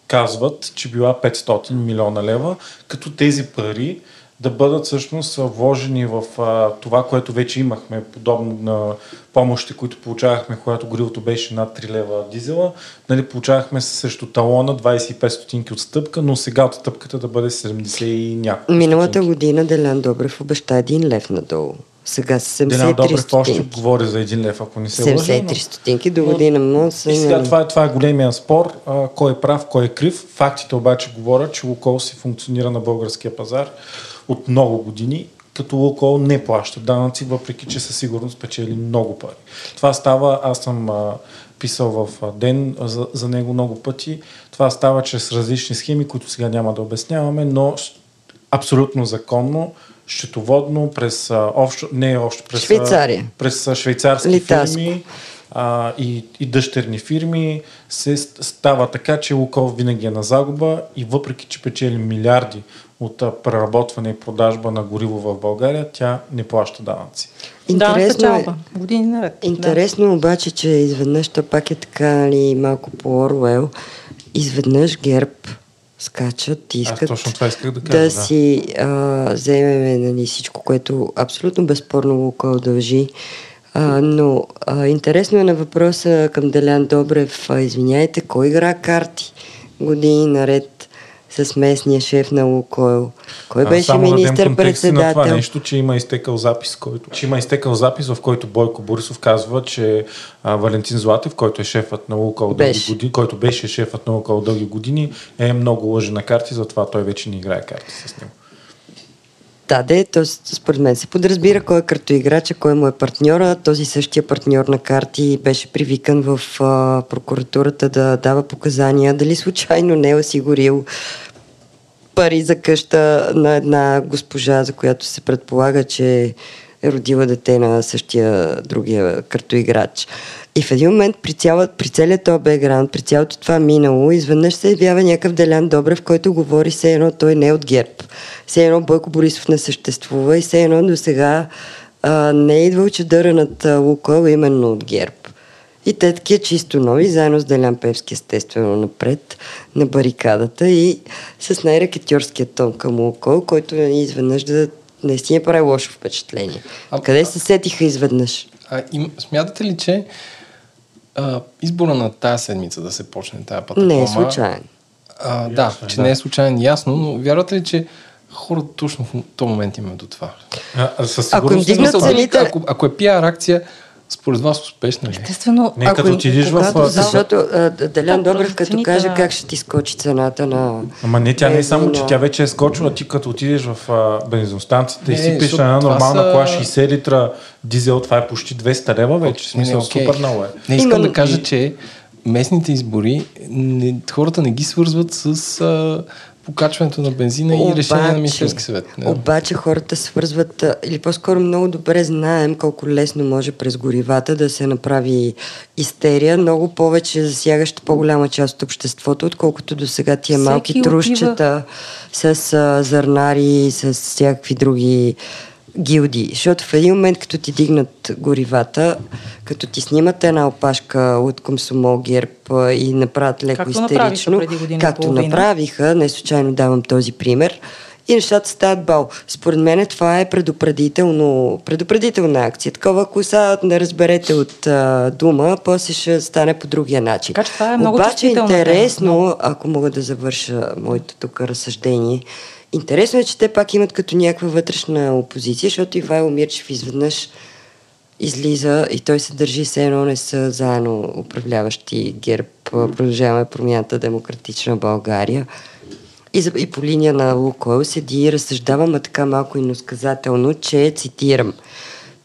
казват, че била 500 милиона лева, като тези пари да бъдат всъщност вложени в а, това, което вече имахме, подобно на помощите, които получавахме, когато горивото беше над 3 лева дизела. Нали, получавахме срещу талона 25 стотинки от стъпка, но сега от стъпката да бъде 70 и няколко Миналата стотинки. година Делян Добрев обеща 1 лев надолу. Сега са Делян 73 Добрев още стотинки. говори за 1 лев, ако не се лъжа. 73 но- стотинки до година му са... И сега това е, това е големия спор, а, кой е прав, кой е крив. Фактите обаче говорят, че Лукол си функционира на българския пазар от много години, като Лукол не плаща данъци, въпреки че със сигурност печели много пари. Това става, аз съм а, писал в а, ден а, за, за него много пъти, това става чрез различни схеми, които сега няма да обясняваме, но абсолютно законно, счетоводно, през а, общо, не общо, през, Швейцария. през а, швейцарски Литаско. фирми а, и, и дъщерни фирми се ст- става така, че Лукол винаги е на загуба и въпреки, че печели милиарди от преработване и продажба на гориво в България, тя не плаща данъци. Да, Интересно е. Години наред. интересно е обаче, че изведнъж то пак е така, нали, малко по Оруел, изведнъж ГЕРБ скачат и искат точно това исках да кажа, да да. си а, вземеме нали, всичко, което абсолютно безспорно Лукол дължи. А, но а, интересно е на въпроса към Делян Добрев. А, извиняйте, кой игра карти години наред с местния шеф на Лукойл? Кой А, беше контекст и на това министър-председател? нещо, че има изтекал запис, който, че има изтекал запис, в който Бойко Борисов казва, че а, Валентин Златев, който е шефът на Лукол дълги години, който беше шефът на Лукол дълги години, е много лъжи на карти, затова той вече не играе карти с него. Да, де, то с- според мен се подразбира кой е картоиграча, кой му е партньора. Този същия партньор на карти беше привикан в а, прокуратурата да дава показания дали случайно не е осигурил пари за къща на една госпожа, за която се предполага, че е родила дете на същия другия картоиграч. И в един момент при, цяла, при целият този бекграунд, при цялото това минало, изведнъж се явява някакъв Делян Добрев, който говори все едно той не е от ГЕРБ. Все едно Бойко Борисов не съществува и все едно до сега а, не е идвал чадъра над Лукойл именно от ГЕРБ. И те такива чисто нови, заедно с Делян Певски, естествено, напред на барикадата и с най-рекетьорския тон към Лукол, който изведнъж да наистина прави лошо впечатление. А- Къде се сетиха изведнъж? А им, смятате ли, че а, избора на тази седмица да се почне тази пътекома... Не е случайен. А, да, Ясно е, че да. не е случайен, ясно, но вярвате ли, че хората точно в този момент имаме до това? А, а, със Ако им сигурност дигнат цените- Ако, ако е пиар акция, според вас успешна ли? Естествено, Не, като ако- отидеш в, когато Защото а, Делян Да, Добрев, като цените каже на- как ще ти скочи цената на... Ама не, тя не е само, че тя вече е скочила. Ти като отидеш в а, бензиностанцията и си пишеш защото една нормална са- кола 60 литра дизел, това е почти 200 лева вече. В смисъл, Не, окей. супер много е. Не искам да кажа, че местните избори, не, хората не ги свързват с а, покачването на бензина и решение на Министерски съвет. Не. Обаче хората свързват, или по-скоро много добре знаем колко лесно може през горивата да се направи истерия, много повече засягаща по-голяма част от обществото, отколкото до сега тия Всеки малки отива- трущчета с а, зърнари, с всякакви други гилди. Защото в един момент, като ти дигнат горивата, като ти снимат една опашка от комсомол ГЕРБ и направят леко Както истерично, както половина. направиха, не случайно давам този пример, и нещата стават бал. Според мен това е предупредително, предупредителна акция. Такова, ако сега не разберете от а, дума, после ще стане по другия начин. Така че това е много Обаче чувствителна тема. интересно, ако мога да завърша моето тук разсъждение, интересно е, че те пак имат като някаква вътрешна опозиция, защото Ивайло Мирчев изведнъж излиза и той се държи все едно не са заедно управляващи ГЕРБ, продължаваме промяната Демократична България. И, за, и по линия на Лукойл седи и разсъждава, ма така малко иносказателно, че, цитирам,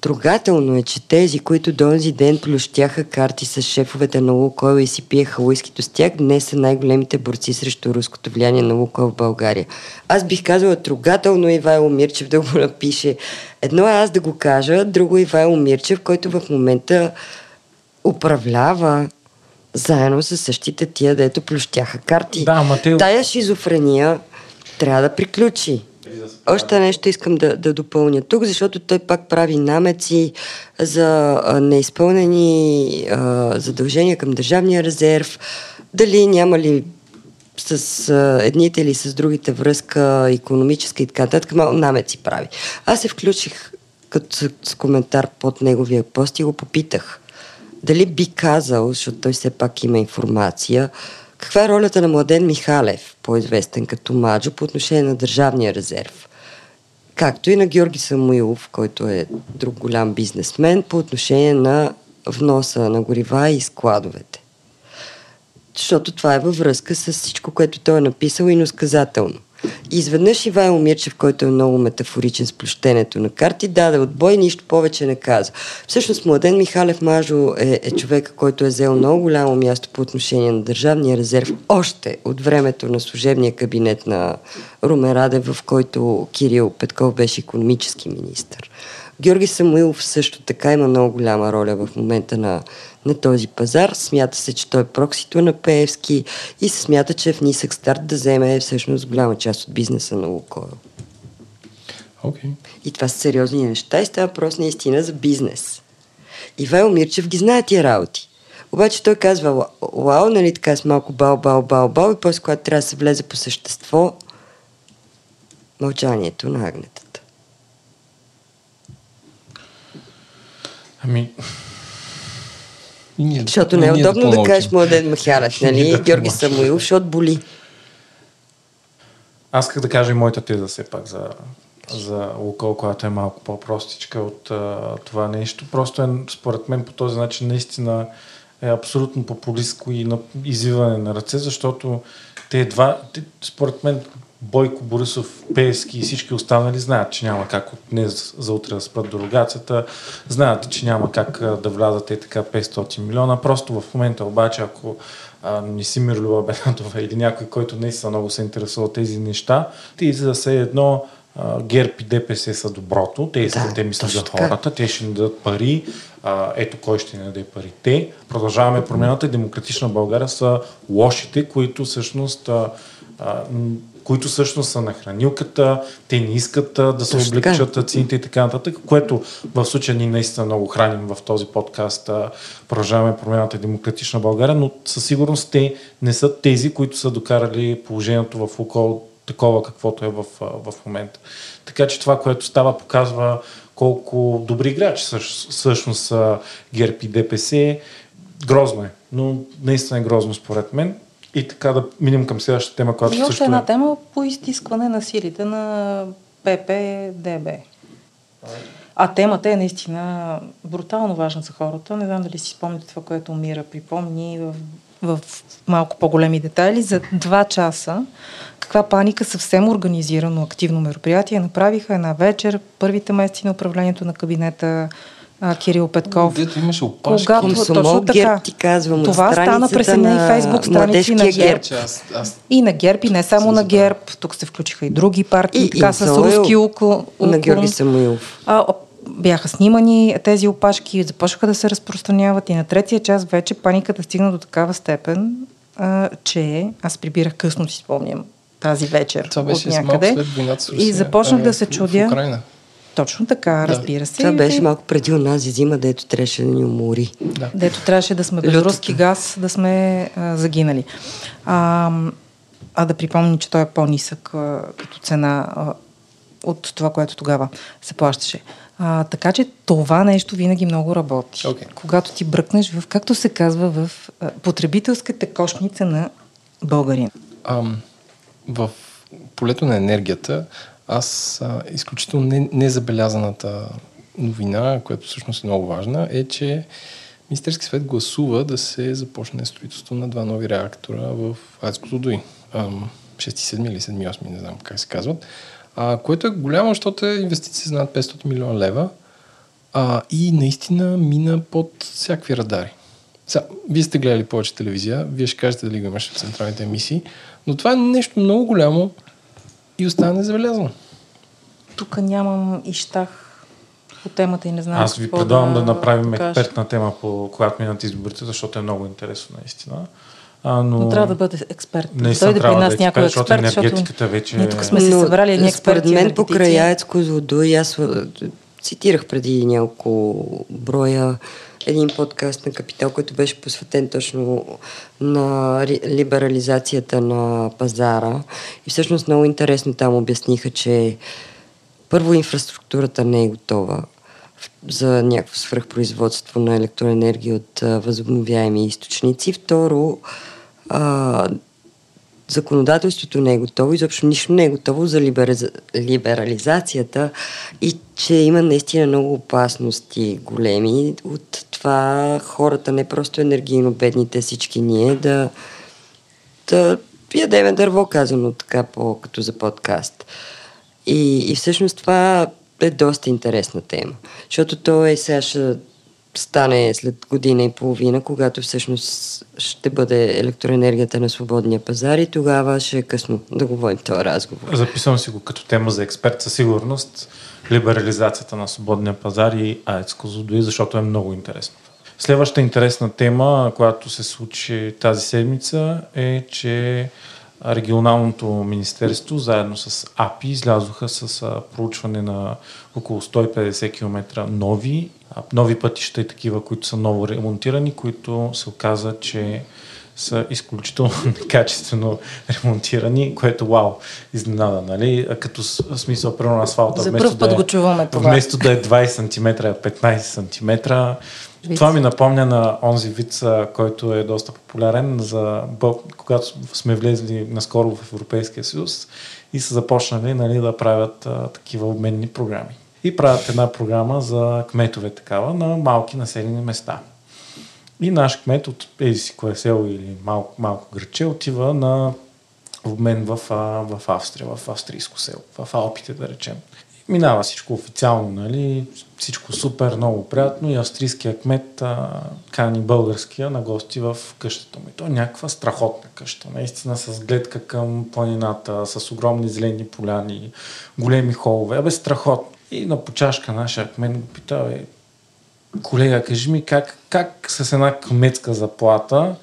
Трогателно е, че тези, които до онзи ден плющяха карти с шефовете на Лукойл и си пиеха уискито с тях, днес са най-големите борци срещу руското влияние на Лукойл в България. Аз бих казала трогателно е Ивайло Мирчев да го напише. Едно е аз да го кажа, друго е Ивайло Мирчев, който в момента управлява заедно с същите тия, дето плющяха карти. Да, те- Тая шизофрения трябва да приключи. Още нещо искам да, да допълня тук, защото той пак прави намеци за неизпълнени а, задължения към Държавния резерв. Дали няма ли с а, едните или с другите връзка, економическа и така нататък, малко намеци прави. Аз се включих като с коментар под неговия пост и го попитах. Дали би казал, защото той все пак има информация, каква е ролята на Младен Михалев, по-известен като Маджо, по отношение на Държавния резерв? Както и на Георги Самуилов, който е друг голям бизнесмен, по отношение на вноса на горива и складовете защото това е във връзка с всичко, което той е написал и насказателно. И изведнъж Ивайло Мирчев, който е много метафоричен с плющенето на карти, даде отбой и нищо повече не каза. Всъщност Младен Михалев Мажо е, е човека, който е взел много голямо място по отношение на Държавния резерв още от времето на служебния кабинет на Румен Радев, в който Кирил Петков беше економически министр. Георги Самуилов също така има много голяма роля в момента на на този пазар. Смята се, че той е проксито на Пеевски и се смята, че е в нисък старт да вземе всъщност голяма част от бизнеса на Лукойл. Okay. И това са сериозни неща и става просто наистина за бизнес. Ивайло Мирчев ги знае тия работи. Обаче той казва, вау, нали така с малко бал, бал, бал, бал и после когато трябва да се влезе по същество, мълчанието на агнетата. Ами, ние, защото не е удобно да, да кажеш Младен Махарев, нали? да Георги Самуил, защото боли. Аз исках да кажа и моята теза все пак за, за Лукол, която е малко по-простичка от а, това нещо. Просто е, според мен, по този начин наистина е абсолютно популистко и на, извиване на ръце, защото те едва, те, според мен, Бойко Борисов, Пески и всички останали знаят, че няма как от днес за утре да спрат дорогацията, знаят, че няма как да влязат е така 500 милиона. Просто в момента обаче, ако а, не си Мирлюва Бенатова или някой, който наистина много се интересува от тези неща, ти за да се едно а, ГЕРБ и ДПС са доброто, те, да, те мислят за хората, те ще ни дадат пари, а, ето кой ще ни даде пари. Те, продължаваме промената и демократична България са лошите, които всъщност а, а, които всъщност са на хранилката, те не искат да се облегчат цените и така нататък, което в случая ние наистина много храним в този подкаст. Продължаваме промената демократична България, но със сигурност те не са тези, които са докарали положението в около такова, каквото е в, в момента. Така че това, което става, показва колко добри играчи всъщност са ГЕРБ и ДПС. Грозно е, но наистина е грозно според мен. И така да минем към следващата тема, която и също една е... тема по изтискване на силите на ППДБ. А темата е наистина брутално важна за хората. Не знам дали си спомните това, което Мира припомни в, в малко по-големи детайли. За два часа каква паника съвсем организирано активно мероприятие направиха една вечер, първите месеци на управлението на кабинета а, Кирил Петков. Дето имаше опашки. Когато, Комсомол, точно така. Герб, ти казвам, това стана през едни фейсбук страници на ГЕРБ. Аз, аз... И на ГЕРБ, и не само на ГЕРБ. Тук се включиха и други партии, и, така и с руски уклон. На Георги Самуилов. А, бяха снимани тези опашки, започнаха да се разпространяват и на третия час вече паниката стигна до такава степен, а, че аз прибирах късно, си спомням, тази вечер Това беше от някъде. След войната с и започнах а, да се чудя. В Украина. Точно така, да. разбира се. Това беше малко преди онази зима, дето трябваше да ни умори. Да. Дето трябваше да сме без Лютата. руски газ, да сме а, загинали. А, а да припомним, че той е по-нисък а, като цена а, от това, което тогава се плащаше. А, така че това нещо винаги много работи. Okay. Когато ти бръкнеш в, както се казва, в а, потребителската кошница на българин. Um, в полето на енергията аз а, изключително не, незабелязаната новина, която всъщност е много важна, е, че Министерски съвет гласува да се започне строителство на два нови реактора в Айцкото Дуи. 6-7 или 7-8, не знам как се казват. А, което е голямо, защото е инвестиция за над 500 милиона лева а, и наистина мина под всякакви радари. Сега, вие сте гледали повече телевизия, вие ще кажете дали го имаше в централните емисии, но това е нещо много голямо и остана незабелязано. Тук нямам и щах по темата и не знам. Аз ви предлагам да, да направим да експертна тема, по когато минат изборите, защото е много интересно наистина. А, но... но трябва да бъде експерт. Не Дойде при нас да някой експерт, защото енергетиката вече... Ние тук сме се събрали едни експерти. Според мен по края Ецко Злодо и аз цитирах преди няколко броя един подкаст на Капитал, който беше посветен точно на либерализацията на пазара. И всъщност много интересно там обясниха, че първо инфраструктурата не е готова за някакво свръхпроизводство на електроенергия от възобновяеми източници. Второ, а, законодателството не е готово, изобщо нищо не е готово за либерализацията и че има наистина много опасности големи от това хората, не просто енергийно бедните всички ние, да, да ядеме дърво, казано така по, като за подкаст. И, и всъщност това е доста интересна тема, защото то е сега ще стане след година и половина, когато всъщност ще бъде електроенергията на свободния пазар и тогава ще е късно да говорим този разговор. Записвам си го като тема за експерт със сигурност. Либерализацията на свободния пазар и АЕЦ Козлодуи, защото е много интересно. Следващата интересна тема, която се случи тази седмица е, че регионалното министерство заедно с АПИ излязоха с проучване на около 150 км нови, нови пътища и такива, които са ново ремонтирани, които се оказа, че са изключително <laughs> некачествено ремонтирани, което вау, изненада, нали? Като смисъл, примерно асфалта. За първ път да е, го чуваме това. Вместо да е 20 см, а 15 см, Виц. Това ми напомня на онзи вид, който е доста популярен, за, когато сме влезли наскоро в Европейския съюз и са започнали нали, да правят а, такива обменни програми. И правят една програма за кметове такава на малки населени места. И наш кмет от си кое село или малко, малко граче отива на обмен в, в Австрия, в австрийско село, в Алпите да речем. Минава всичко официално, нали? всичко супер, много приятно и австрийския кмет а, кани българския на гости в къщата му. И то е някаква страхотна къща, наистина с гледка към планината, с огромни зелени поляни, големи холове. Абе, страхотно. И на почашка нашия кмет го пита, бе, колега, кажи ми как, как с една кметска заплата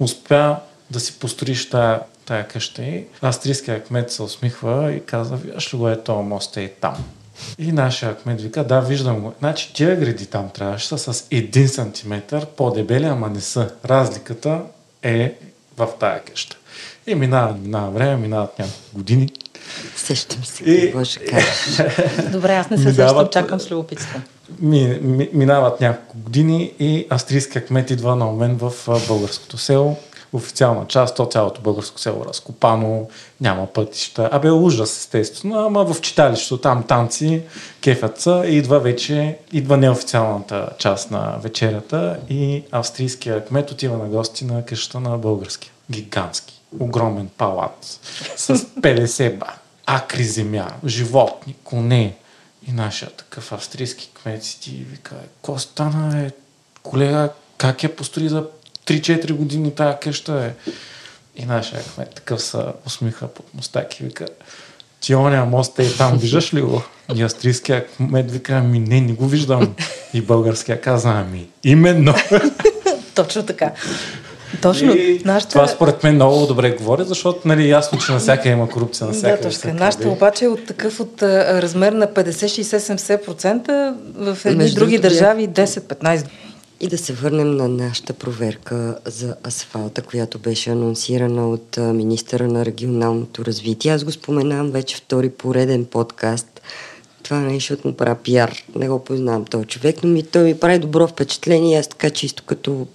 успя да си построиш тая, тая къща. И австрийския кмет се усмихва и казва, виж ли го е този мост е там. И нашия кмет вика, да, виждам го. Значи тия гради там трябваше са с 1 см по-дебели, ама не са. Разликата е в тая къща. И минава, минава време, минават няколко години. Сещам се, и... кажеш. <laughs> Добре, аз не се минават, сещам, чакам с любопитство. Ми, ми, минават няколко години и австрийския кмет идва на момент в българското село официална част, то цялото българско село разкопано, няма пътища. Абе, ужас, естествено, ама в читалището там танци, кефят са и идва вече, идва неофициалната част на вечерята и австрийския кмет отива на гости на къщата на българския. Гигантски, огромен палат с <laughs> 50 ба, акри земя, животни, коне. И нашия такъв австрийски кмет си ти вика, ко стана, е, колега, как я построи за 3-4 години тая къща е. И нашия кмет такъв се усмиха под мостак и вика, ти оня мост е там, виждаш ли го? И австрийския кмет вика, ами не, не го виждам. И българския каза, ами именно. <laughs> Точно така. Точно. И нашата... Това според мен много добре говори, защото нали, ясно, че всяка има корупция на всяка. Да, точно. Нашата обаче е от такъв от а, размер на 50-60-70% в едни Между други държави 10-15%. И да се върнем на нашата проверка за асфалта, която беше анонсирана от министъра на регионалното развитие. Аз го споменавам вече втори пореден подкаст. Това не е, му правя пиар. Не го познавам този човек, но ми, той ми прави добро впечатление. Аз така чисто като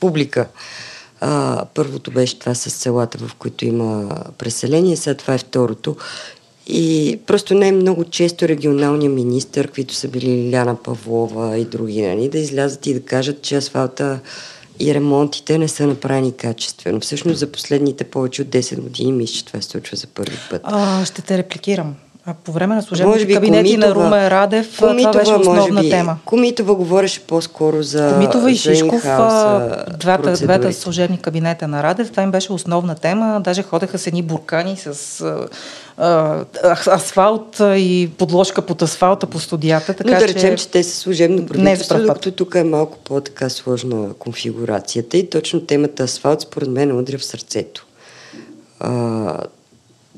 публика. А, първото беше това с селата, в които има преселение, сега това е второто. И просто не е много често регионалния министр, които са били Ляна Павлова и други, нали, да излязат и да кажат, че асфалта и ремонтите не са направени качествено. Всъщност за последните повече от 10 години мисля, че това се случва за първи път. А, ще те репликирам. А по време на служебните би, кабинети Комитова, на Румен Радев Комитова, това беше основна би, тема. Комитова говореше по-скоро за Комитова и Шишков, двата, двата служебни кабинета на Радев, това им беше основна тема. Даже ходеха с едни буркани с асфалт и подложка под асфалта по студията. Така, Но да речем, че, те са служебно правителство, докато тук е малко по-така сложна конфигурацията и точно темата асфалт според мен удря в сърцето. А,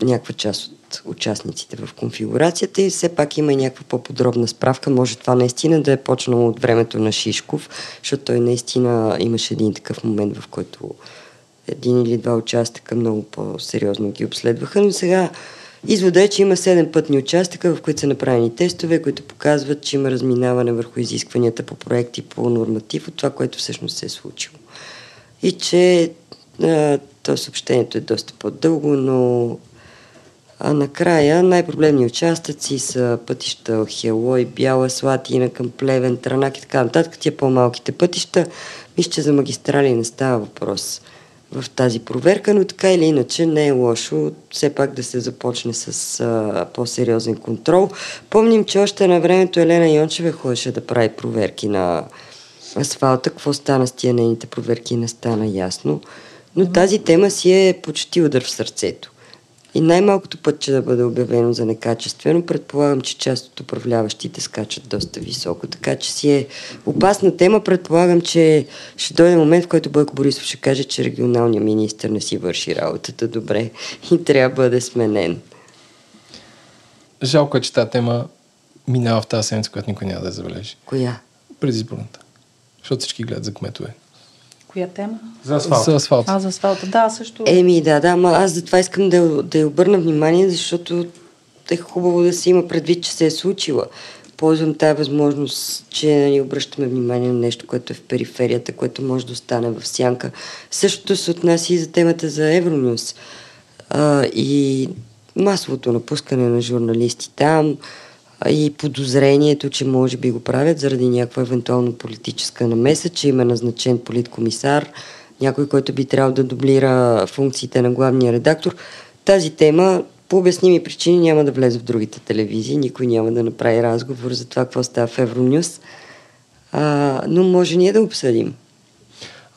някаква част от от участниците в конфигурацията и все пак има и някаква по-подробна справка. Може това наистина да е почнало от времето на Шишков, защото той наистина имаше един такъв момент, в който един или два участъка много по-сериозно ги обследваха, но сега Извода е, че има 7 пътни участъка, в които са направени тестове, които показват, че има разминаване върху изискванията по проекти по норматив от това, което всъщност се е случило. И че а, то съобщението е доста по-дълго, но а накрая най-проблемни участъци са пътища Хелой, Бяла, Слатина към Плевен, Транак и така нататък. Тия по-малките пътища, мисля, че за магистрали не става въпрос в тази проверка, но така или иначе не е лошо все пак да се започне с а, по-сериозен контрол. Помним, че още на времето Елена Йончева ходеше да прави проверки на асфалта. Какво стана с тия нейните проверки не стана ясно. Но тази тема си е почти удар в сърцето. И най-малкото път, че да бъде обявено за некачествено, предполагам, че част от управляващите скачат доста високо, така че си е опасна тема. Предполагам, че ще дойде момент, в който Бойко Борисов ще каже, че регионалният министр не си върши работата добре и трябва да бъде сменен. Жалко е, че тази тема минава в тази седмица, която никой няма да забележи. Коя? Предизборната. Защото всички гледат за кметове. Коя тема? За асфалт. За асфалт. А, за асфалта. Да, също. Еми, да, да, ама аз затова искам да, да я обърна внимание, защото е хубаво да се има предвид, че се е случила. Ползвам тази възможност, че ни нали, обръщаме внимание на нещо, което е в периферията, което може да остане в сянка. Същото се отнася и за темата за Евронюс. А, и масовото напускане на журналисти там, и подозрението, че може би го правят заради някаква евентуално политическа намеса, че има назначен политкомисар, някой, който би трябвало да дублира функциите на главния редактор. Тази тема по обясними причини няма да влезе в другите телевизии, никой няма да направи разговор за това какво става в Евронюс, а, но може ние да обсъдим.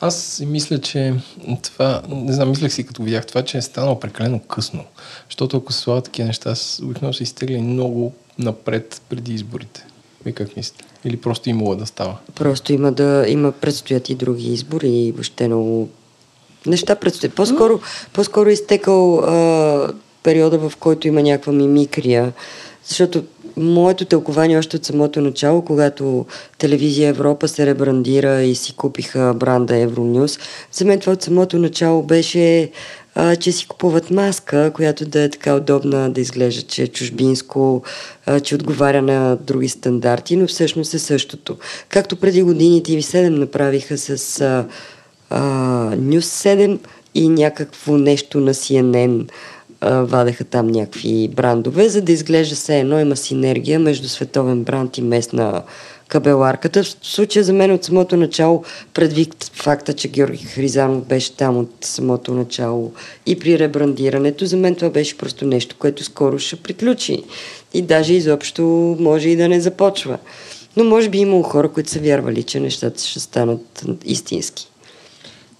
Аз си мисля, че това, не знам, мислех си като видях това, че е станало прекалено късно. Защото ако се слагат такива неща, обикновено се изтегли много напред преди изборите. Вие как мислите? Или просто имало да става? Просто има да има предстоят и други избори и въобще много неща предстоят. По-скоро, по-скоро е изтекал а, периода, в който има някаква мимикрия, защото моето тълкование още от самото начало, когато телевизия Европа се ребрандира и си купиха бранда Евронюс, за мен това от самото начало беше а, че си купуват маска, която да е така удобна да изглежда, че е чужбинско, а, че отговаря на други стандарти, но всъщност е същото. Както преди години TV7 направиха с а, а, News 7 и някакво нещо на CNN вадеха там някакви брандове, за да изглежда все едно има синергия между световен бранд и местна кабеларката. В случая за мен от самото начало, предвид факта, че Георги Хризанов беше там от самото начало и при ребрандирането, за мен това беше просто нещо, което скоро ще приключи. И даже изобщо може и да не започва. Но може би имало хора, които са вярвали, че нещата ще станат истински.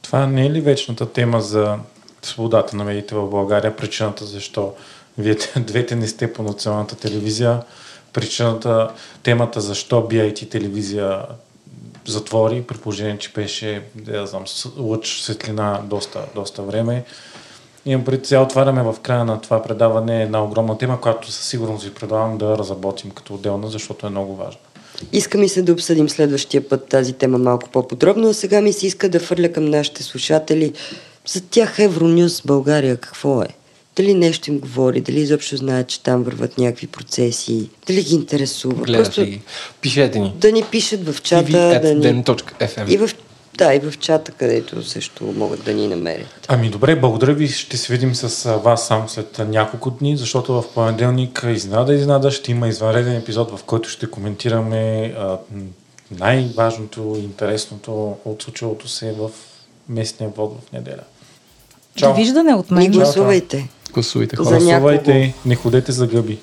Това не е ли вечната тема за свободата на медиите в България? Причината защо вие <laughs> двете не сте по националната телевизия? Причината, темата защо BIT телевизия затвори, при положение, че беше, да знам, лъч светлина доста, доста време. Имам пред сега отваряме в края на това предаване една огромна тема, която със сигурност ви предлагам да разработим като отделна, защото е много важна. Иска ми се да обсъдим следващия път тази тема малко по-подробно, а сега ми се иска да фърля към нашите слушатели. За тях Евронюс България какво е? Дали нещо им говори, дали изобщо знаят, че там върват някакви процеси, дали ги интересува. Просто ли Пишете ни. Да ни пишат в чата. да ни... FM. И в да, и в чата, където също могат да ни намерят. Ами добре, благодаря ви. Ще се видим с вас само след няколко дни, защото в понеделник изненада изненада ще има извънреден епизод, в който ще коментираме а, най-важното и интересното от случилото се в местния вод в неделя. Чао. Довиждане от мен. И гласувайте. Гласувайте хора. Гласувайте, не ходете за гъби.